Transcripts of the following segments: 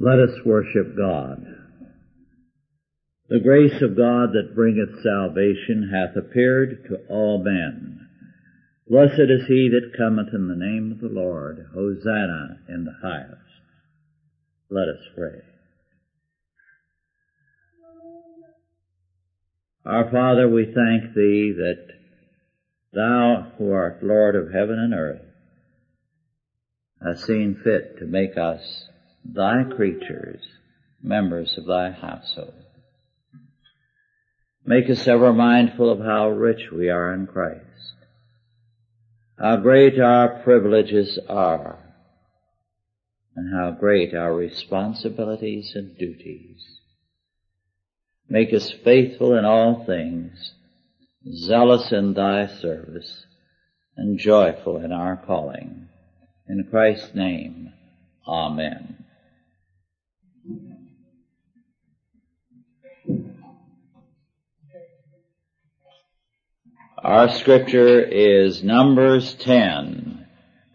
Let us worship God. The grace of God that bringeth salvation hath appeared to all men. Blessed is he that cometh in the name of the Lord. Hosanna in the highest. Let us pray. Our Father, we thank Thee that Thou, who art Lord of heaven and earth, hast seen fit to make us Thy creatures, members of Thy household. Make us ever mindful of how rich we are in Christ, how great our privileges are, and how great our responsibilities and duties. Make us faithful in all things, zealous in thy service, and joyful in our calling. In Christ's name, Amen. Our scripture is Numbers 10,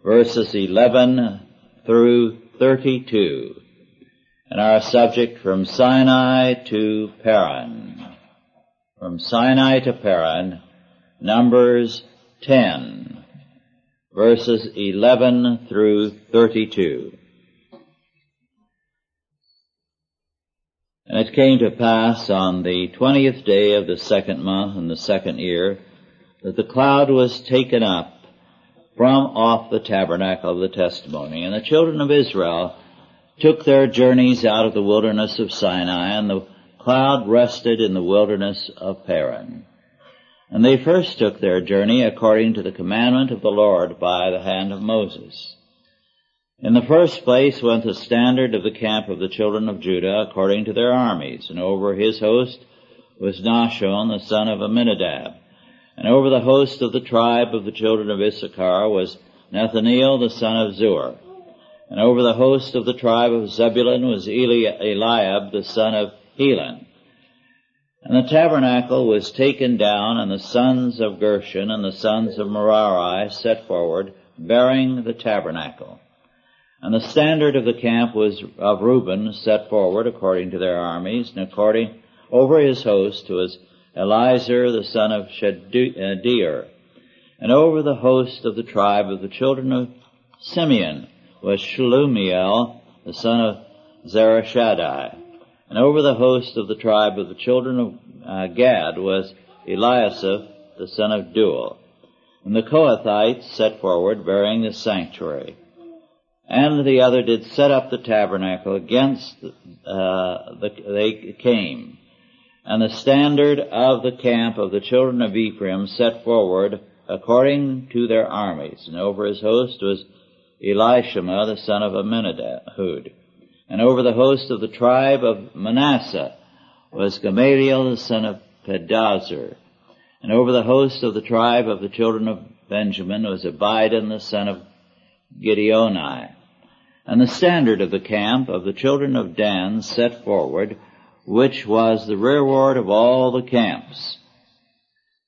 verses 11 through 32 and our subject from Sinai to Paran. From Sinai to Paran, Numbers 10, verses 11 through 32. And it came to pass on the twentieth day of the second month in the second year that the cloud was taken up from off the tabernacle of the testimony, and the children of Israel took their journeys out of the wilderness of Sinai, and the cloud rested in the wilderness of Paran. And they first took their journey according to the commandment of the Lord by the hand of Moses. In the first place went the standard of the camp of the children of Judah according to their armies, and over his host was Nahshon the son of Amminadab. And over the host of the tribe of the children of Issachar was Nathaniel the son of Zuar. And over the host of the tribe of Zebulun was Eli- Eliab the son of Helon. And the tabernacle was taken down, and the sons of Gershon and the sons of Merari set forward, bearing the tabernacle. And the standard of the camp was of Reuben set forward according to their armies, and according over his host was Elizur the son of Shedeur. And over the host of the tribe of the children of Simeon was Shelumiel, the son of Zurishaddai. And over the host of the tribe of the children of uh, Gad was Eliasaph, the son of Deuel. And the Kohathites set forward, bearing the sanctuary. And the other did set up the tabernacle against, uh, the, they came. And the standard of the camp of the children of Ephraim set forward according to their armies. And over his host was Elishama, the son of Amminadab. And over the host of the tribe of Manasseh was Gamaliel, the son of Pedahzur. And over the host of the tribe of the children of Benjamin was Abidan, the son of Gideoni. And the standard of the camp of the children of Dan set forward, which was the rearward of all the camps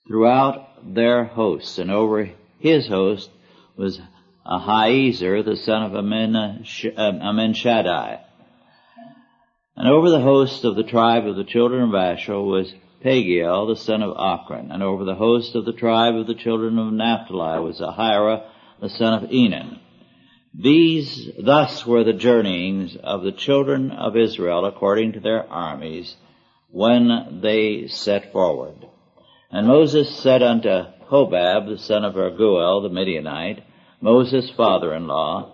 throughout their hosts. And over his host was Ahiezer, the son of Ammishaddai. Um, and over the host of the tribe of the children of Asher was Pagiel, the son of Ocran. And over the host of the tribe of the children of Naphtali was Ahira, the son of Enan. These, thus were the journeyings of the children of Israel according to their armies when they set forward. And Moses said unto Hobab, the son of Raguel, the Midianite, Moses' father-in-law,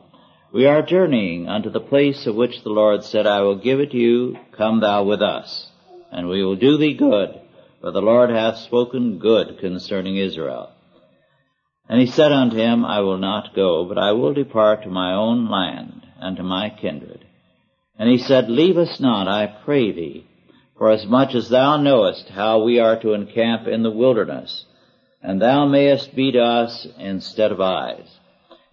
We are journeying unto the place of which the Lord said, I will give it you, come thou with us, and we will do thee good, for the Lord hath spoken good concerning Israel. And he said unto him, I will not go, but I will depart to my own land and to my kindred. And he said, Leave us not, I pray thee, for as much as thou knowest how we are to encamp in the wilderness, and thou mayest be to us instead of eyes.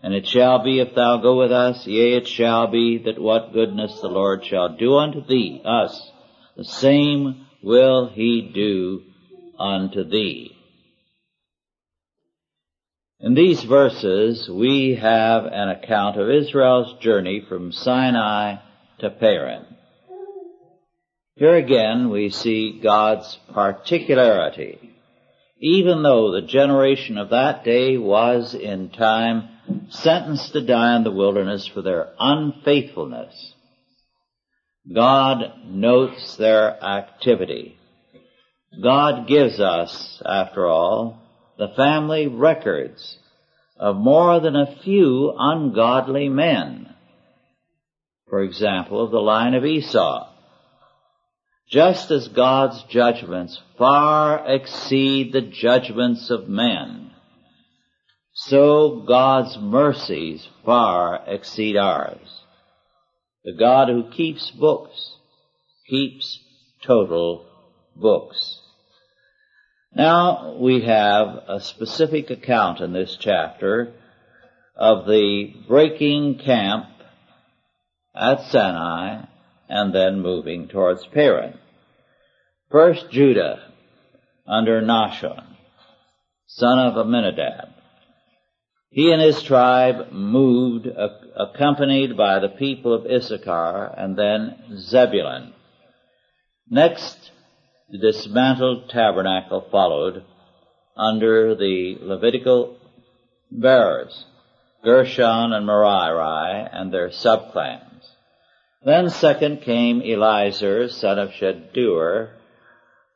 And it shall be if thou go with us, yea, it shall be that what goodness the Lord shall do unto thee, us, the same will he do unto thee. In these verses, we have an account of Israel's journey from Sinai to Paran. Here again we see God's particularity. Even though the generation of that day was in time sentenced to die in the wilderness for their unfaithfulness, God notes their activity. God gives us, after all, the family records of more than a few ungodly men. For example, the line of Esau. Just as God's judgments far exceed the judgments of men, so God's mercies far exceed ours. The God who keeps books keeps total books. Now we have a specific account in this chapter of the breaking camp at Sinai and then moving towards Paran. First Judah under Nahshon, son of Amminadab. He and his tribe moved accompanied by the people of Issachar and then Zebulun. Next, the dismantled tabernacle followed under the Levitical bearers, Gershon and Merari and their subclans. Then second came Eliezer, son of Shedeur,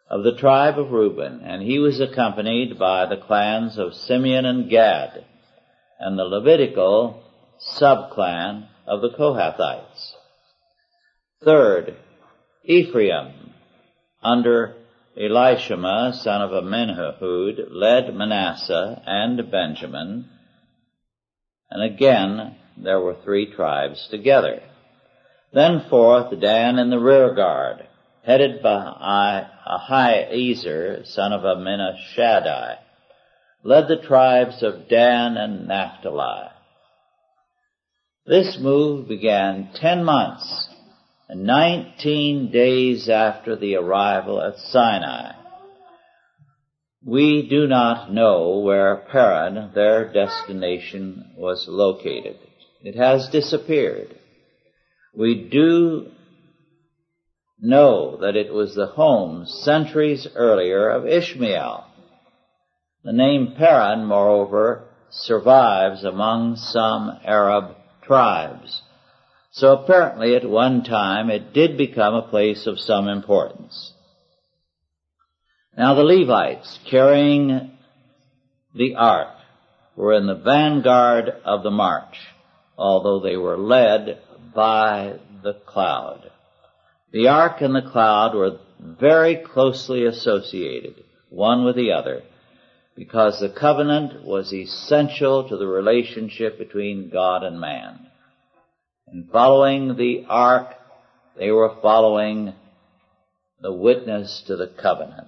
of the tribe of Reuben, and he was accompanied by the clans of Simeon and Gad, and the Levitical subclan of the Kohathites. Third, Ephraim, under Elishama, son of Amminahud, led Manasseh and Benjamin, and again there were three tribes together. Then fourth Dan in the rear guard, headed by Ahiezer, son of Amminashadai, led the tribes of Dan and Naphtali. This move began ten months and nineteen days after the arrival at Sinai. We do not know where Paran, their destination, was located. It has disappeared. We do know that it was the home centuries earlier of Ishmael. The name Paran, moreover, survives among some Arab tribes. So apparently at one time it did become a place of some importance. Now the Levites carrying the ark were in the vanguard of the march, although they were led by the cloud. The ark and the cloud were very closely associated, one with the other, because the covenant was essential to the relationship between God and man. In following the ark, they were following the witness to the covenant.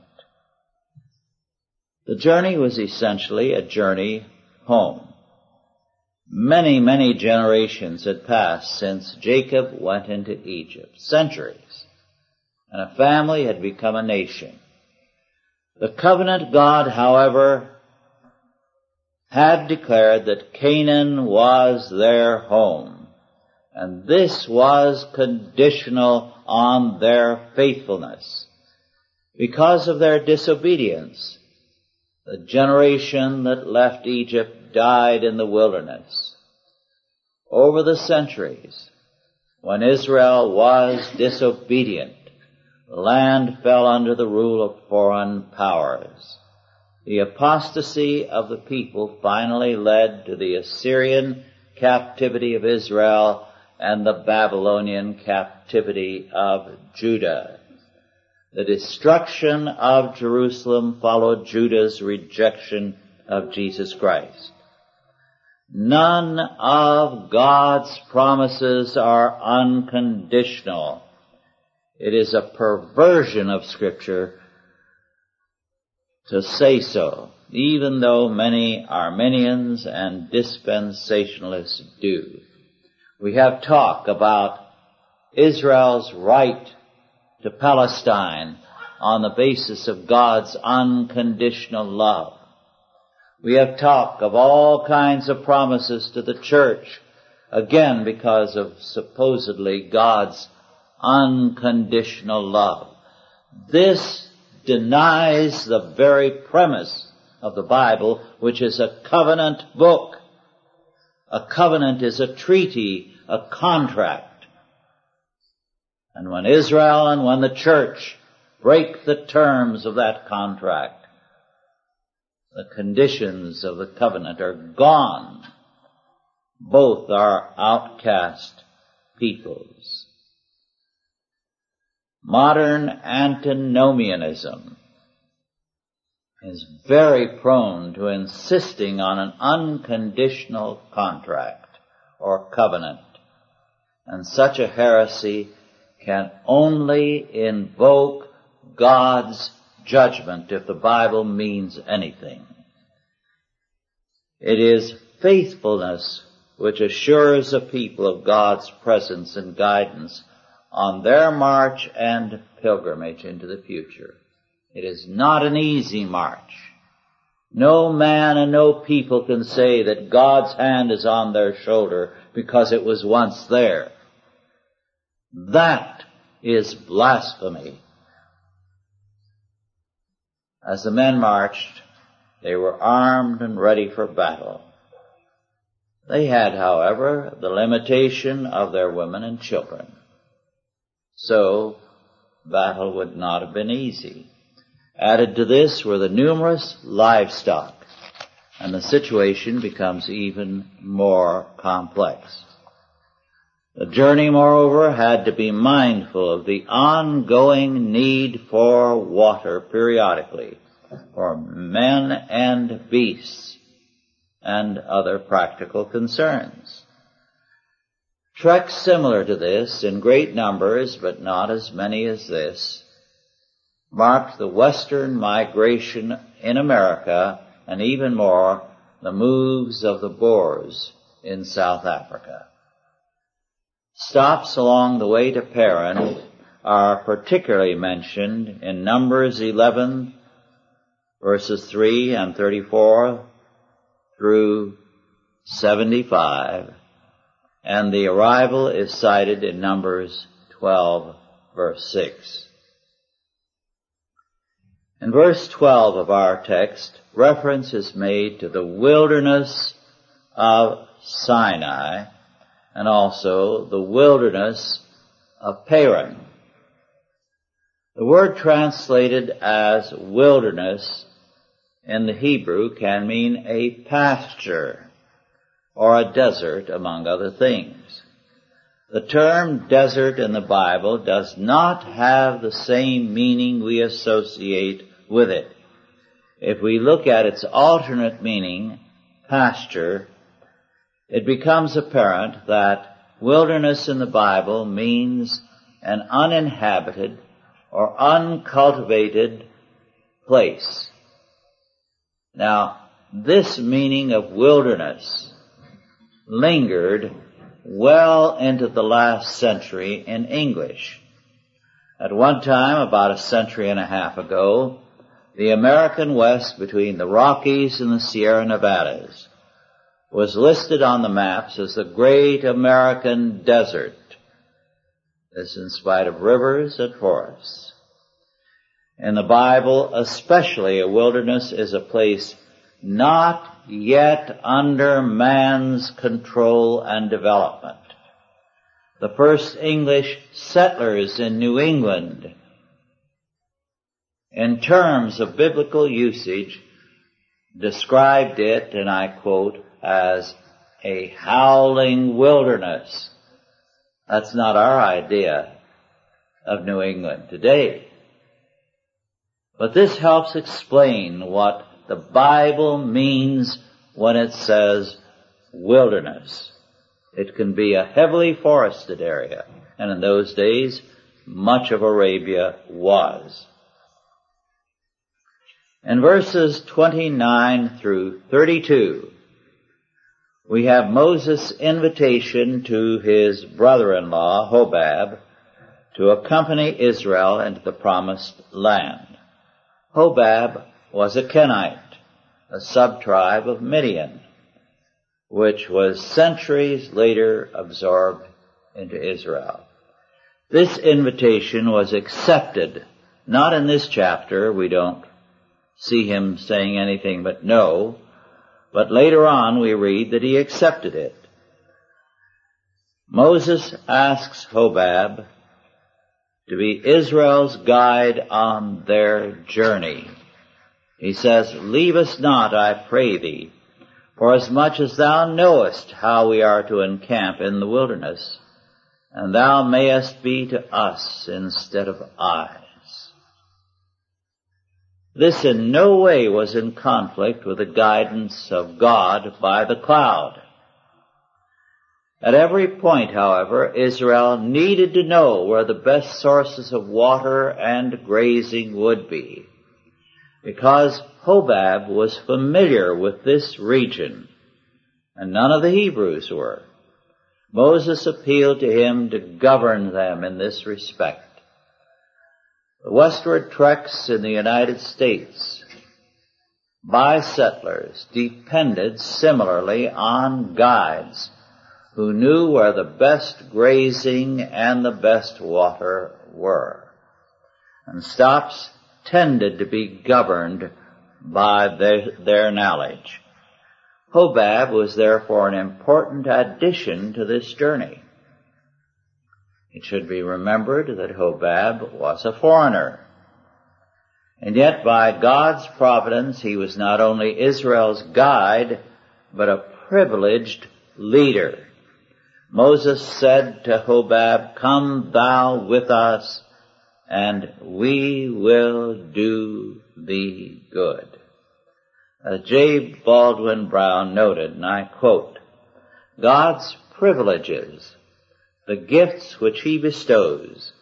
The journey was essentially a journey home. Many, many generations had passed since Jacob went into Egypt. Centuries. And a family had become a nation. The covenant God, however, had declared that Canaan was their home. And this was conditional on their faithfulness. Because of their disobedience, the generation that left Egypt died in the wilderness. Over the centuries, when Israel was disobedient, the land fell under the rule of foreign powers. The apostasy of the people finally led to the Assyrian captivity of Israel and the Babylonian captivity of Judah. The destruction of Jerusalem followed Judah's rejection of Jesus Christ. None of God's promises are unconditional. It is a perversion of scripture to say so, even though many Arminians and dispensationalists do. We have talk about Israel's right to Palestine on the basis of God's unconditional love. We have talk of all kinds of promises to the church again because of supposedly God's unconditional love. This denies the very premise of the Bible, which is a covenant book. A covenant is a treaty, a contract. And when Israel and when the church break the terms of that contract, the conditions of the covenant are gone. Both are outcast peoples. Modern antinomianism is very prone to insisting on an unconditional contract or covenant. And such a heresy can only invoke God's judgment if the Bible means anything. It is faithfulness which assures the people of God's presence and guidance on their march and pilgrimage into the future. It is not an easy march. No man and no people can say that God's hand is on their shoulder because it was once there. That is blasphemy. As the men marched, they were armed and ready for battle. They had, however, the limitation of their women and children. So, battle would not have been easy. Added to this were the numerous livestock, and the situation becomes even more complex. The journey, moreover, had to be mindful of the ongoing need for water periodically for men and beasts and other practical concerns. Treks similar to this in great numbers, but not as many as this, marked the western migration in America and even more the moves of the Boers in South Africa. Stops along the way to Paran are particularly mentioned in Numbers 11 verses 3 and 34 through 75 and the arrival is cited in Numbers 12 verse 6. In verse 12 of our text, reference is made to the wilderness of Sinai and also the wilderness of Paran. The word translated as wilderness in the Hebrew can mean a pasture or a desert among other things. The term desert in the Bible does not have the same meaning we associate with it. If we look at its alternate meaning, pasture, it becomes apparent that wilderness in the Bible means an uninhabited or uncultivated place. Now, this meaning of wilderness lingered well into the last century in English. At one time, about a century and a half ago, the American West between the Rockies and the Sierra Nevadas was listed on the maps as the Great American Desert. This in spite of rivers and forests. In the Bible, especially a wilderness is a place not yet under man's control and development. The first English settlers in New England, in terms of biblical usage, described it, and I quote, as a howling wilderness. That's not our idea of New England today. But this helps explain what the Bible means when it says wilderness. It can be a heavily forested area, and in those days, much of Arabia was. In verses 29 through 32, we have Moses' invitation to his brother-in-law, Hobab, to accompany Israel into the promised land. Hobab was a Kenite, a sub-tribe of Midian. which was centuries later absorbed into Israel. This invitation was accepted, not in this chapter, we don't see him saying anything but no, but later on we read that he accepted it. Moses asks Hobab to be Israel's guide on their journey. He says, Leave us not, I pray thee, for as much as thou knowest how we are to encamp in the wilderness, and thou mayest be to us instead of eyes. This in no way was in conflict with the guidance of God by the cloud. At every point, however, Israel needed to know where the best sources of water and grazing would be, because Hobab was familiar with this region, and none of the Hebrews were. Moses appealed to him to govern them in this respect. The westward treks in the United States by settlers depended similarly on guides who knew where the best grazing and the best water were. And stops tended to be governed by their, their knowledge. Hobab was therefore an important addition to this journey. It should be remembered that Hobab was a foreigner. And yet by God's providence he was not only Israel's guide, but a privileged leader. Moses said to Hobab, come thou with us and we will do thee good. As J. Baldwin Brown noted, and I quote, God's privileges the gifts which he bestows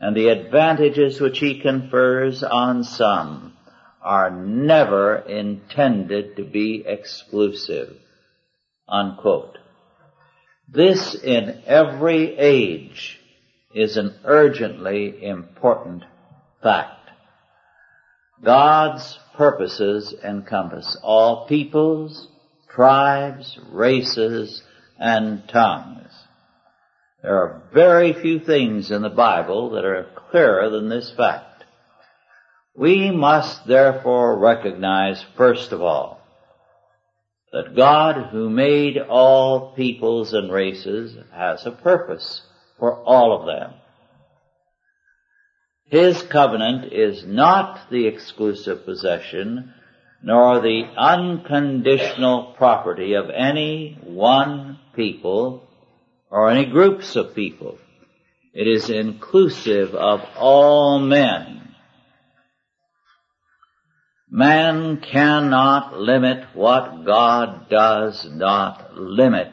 and the advantages which he confers on some are never intended to be exclusive. Unquote. This in every age is an urgently important fact. God's purposes encompass all peoples, tribes, races, and tongues. There are very few things in the Bible that are clearer than this fact. We must therefore recognize, first of all, that God who made all peoples and races has a purpose for all of them. His covenant is not the exclusive possession nor the unconditional property of any one people or any groups of people. It is inclusive of all men. Man cannot limit what God does not limit.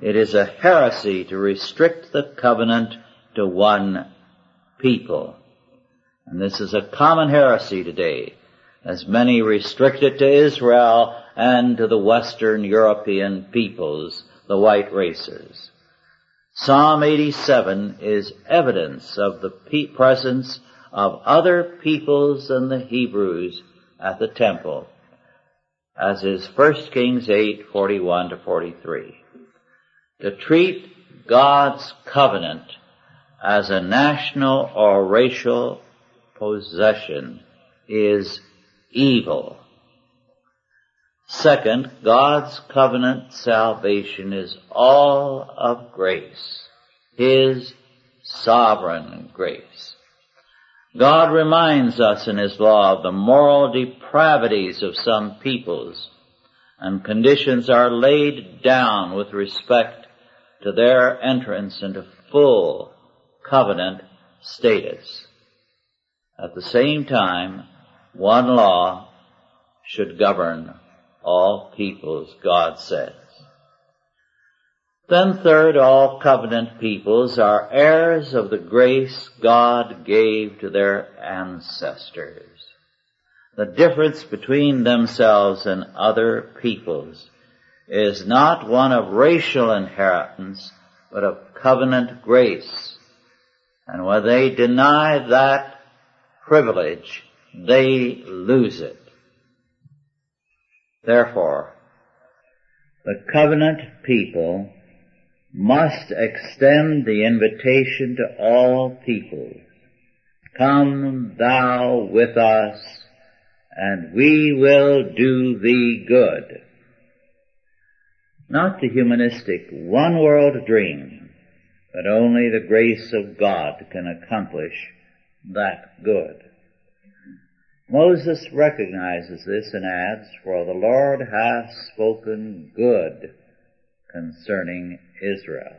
It is a heresy to restrict the covenant to one people. And this is a common heresy today, as many restrict it to Israel and to the Western European peoples the white races. Psalm 87 is evidence of the presence of other peoples than the Hebrews at the temple, as is 1 Kings 8, 41 to 43. To treat God's covenant as a national or racial possession is evil. Second, God's covenant salvation is all of grace. His sovereign grace. God reminds us in His law of the moral depravities of some peoples, and conditions are laid down with respect to their entrance into full covenant status. At the same time, one law should govern all peoples, God says. Then third, all covenant peoples are heirs of the grace God gave to their ancestors. The difference between themselves and other peoples is not one of racial inheritance, but of covenant grace. And when they deny that privilege, they lose it. Therefore, the covenant people must extend the invitation to all peoples. Come thou with us, and we will do thee good. Not the humanistic one world dream, but only the grace of God can accomplish that good. Moses recognizes this and adds, For the Lord hath spoken good concerning Israel.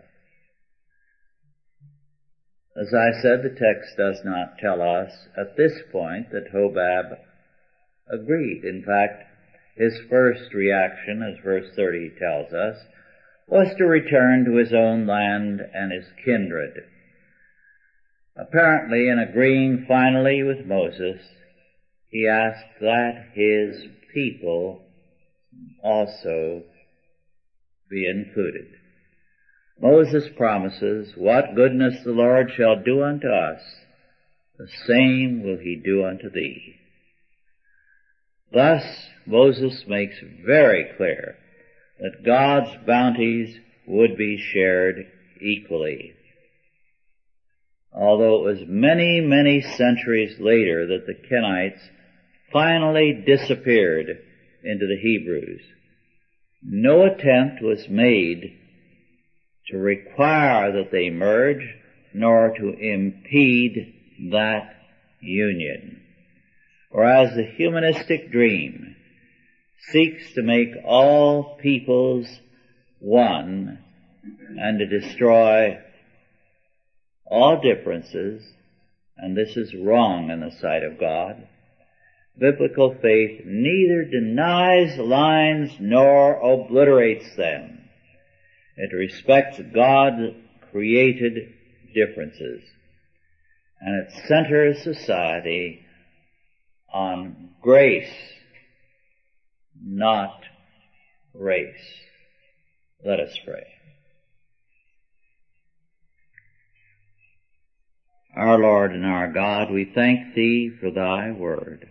As I said, the text does not tell us at this point that Hobab agreed. In fact, his first reaction, as verse 30 tells us, was to return to his own land and his kindred. Apparently, in agreeing finally with Moses, he asked that his people also be included. Moses promises, What goodness the Lord shall do unto us, the same will he do unto thee. Thus, Moses makes very clear that God's bounties would be shared equally. Although it was many, many centuries later that the Kenites finally disappeared into the Hebrews, no attempt was made to require that they merge, nor to impede that union. Whereas the humanistic dream seeks to make all peoples one and to destroy all differences, and this is wrong in the sight of God, biblical faith neither denies lines nor obliterates them. It respects God created differences and it centers society on grace, not race. Let us pray. Our Lord and our God, we thank Thee for Thy word.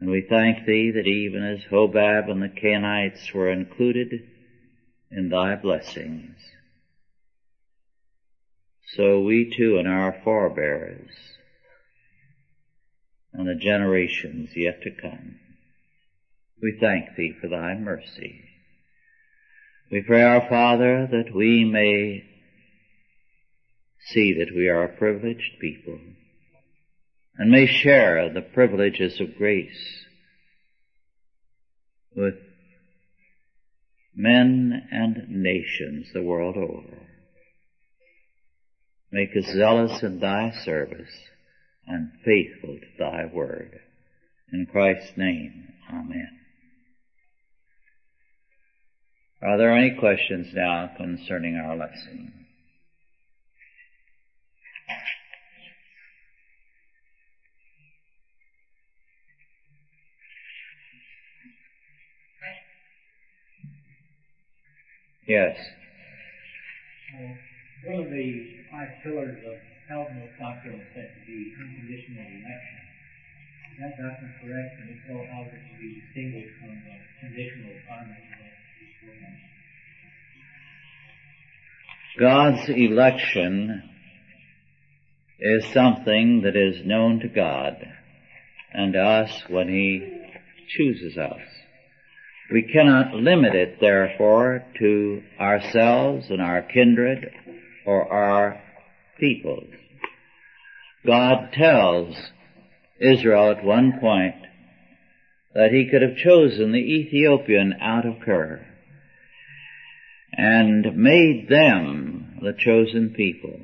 And we thank Thee that even as Hobab and the Kenites were included in thy blessings. So we too and our forebears and the generations yet to come, we thank thee for thy mercy. We pray our Father that we may see that we are a privileged people and may share the privileges of grace with men and nations the world over. Make us zealous in thy service and faithful to thy word. In Christ's name, Amen. Are there any questions now concerning our lesson? Yes. Uh, one of the five pillars of Calvinist doctrine is said to be unconditional election. Is that doctrine correct? And if so, how is it to be distinguished from the conditional requirement God's election is something that is known to God and to us when He chooses us. We cannot limit it, therefore, to ourselves and our kindred or our peoples. God tells Israel at one point that he could have chosen the Ethiopian out of Ker and made them the chosen people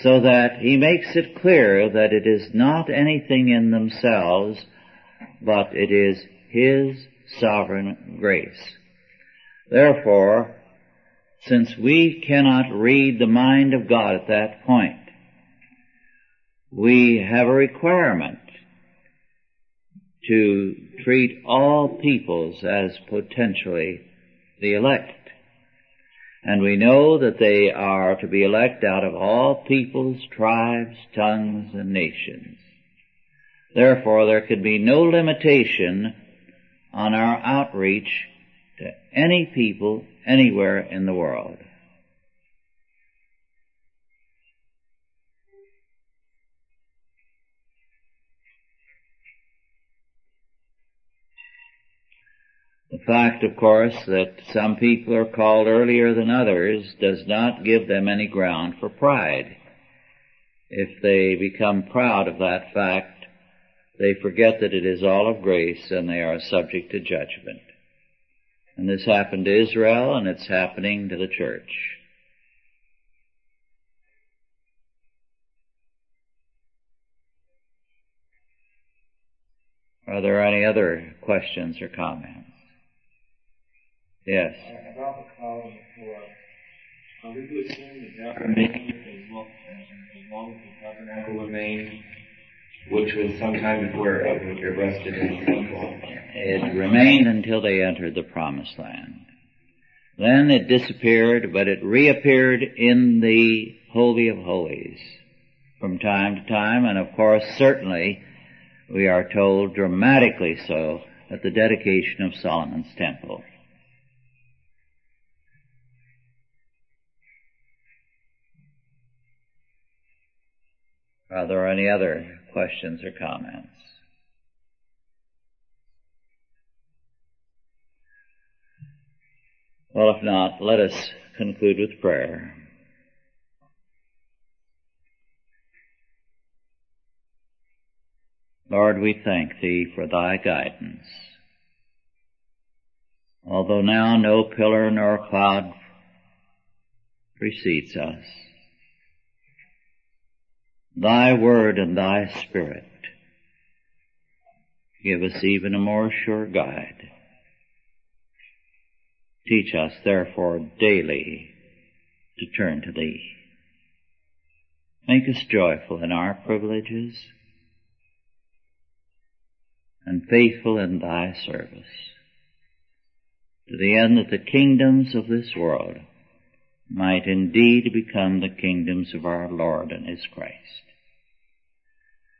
so that he makes it clear that it is not anything in themselves, but it is his sovereign grace. Therefore, since we cannot read the mind of God at that point, we have a requirement to treat all peoples as potentially the elect. And we know that they are to be elect out of all peoples, tribes, tongues, and nations. Therefore, there could be no limitation on our outreach to any people anywhere in the world. The fact, of course, that some people are called earlier than others does not give them any ground for pride. If they become proud of that fact, they forget that it is all of grace and they are subject to judgment. And this happened to Israel and it's happening to the church. Are there any other questions or comments? Yes. Uh, we would assume that remains as long, as the tabernacle remained, which was sometime before it rested in the temple. It remained until they entered the promised land. Then it disappeared, but it reappeared in the Holy of Holies from time to time, and of course, certainly, we are told dramatically so at the dedication of Solomon's Temple. Are there any other questions or comments? Well, if not, let us conclude with prayer. Lord, we thank Thee for Thy guidance. Although now no pillar nor cloud precedes us, Thy word and Thy spirit give us even a more sure guide. Teach us, therefore, daily to turn to Thee. Make us joyful in our privileges and faithful in Thy service to the end that the kingdoms of this world might indeed become the kingdoms of our Lord and His Christ.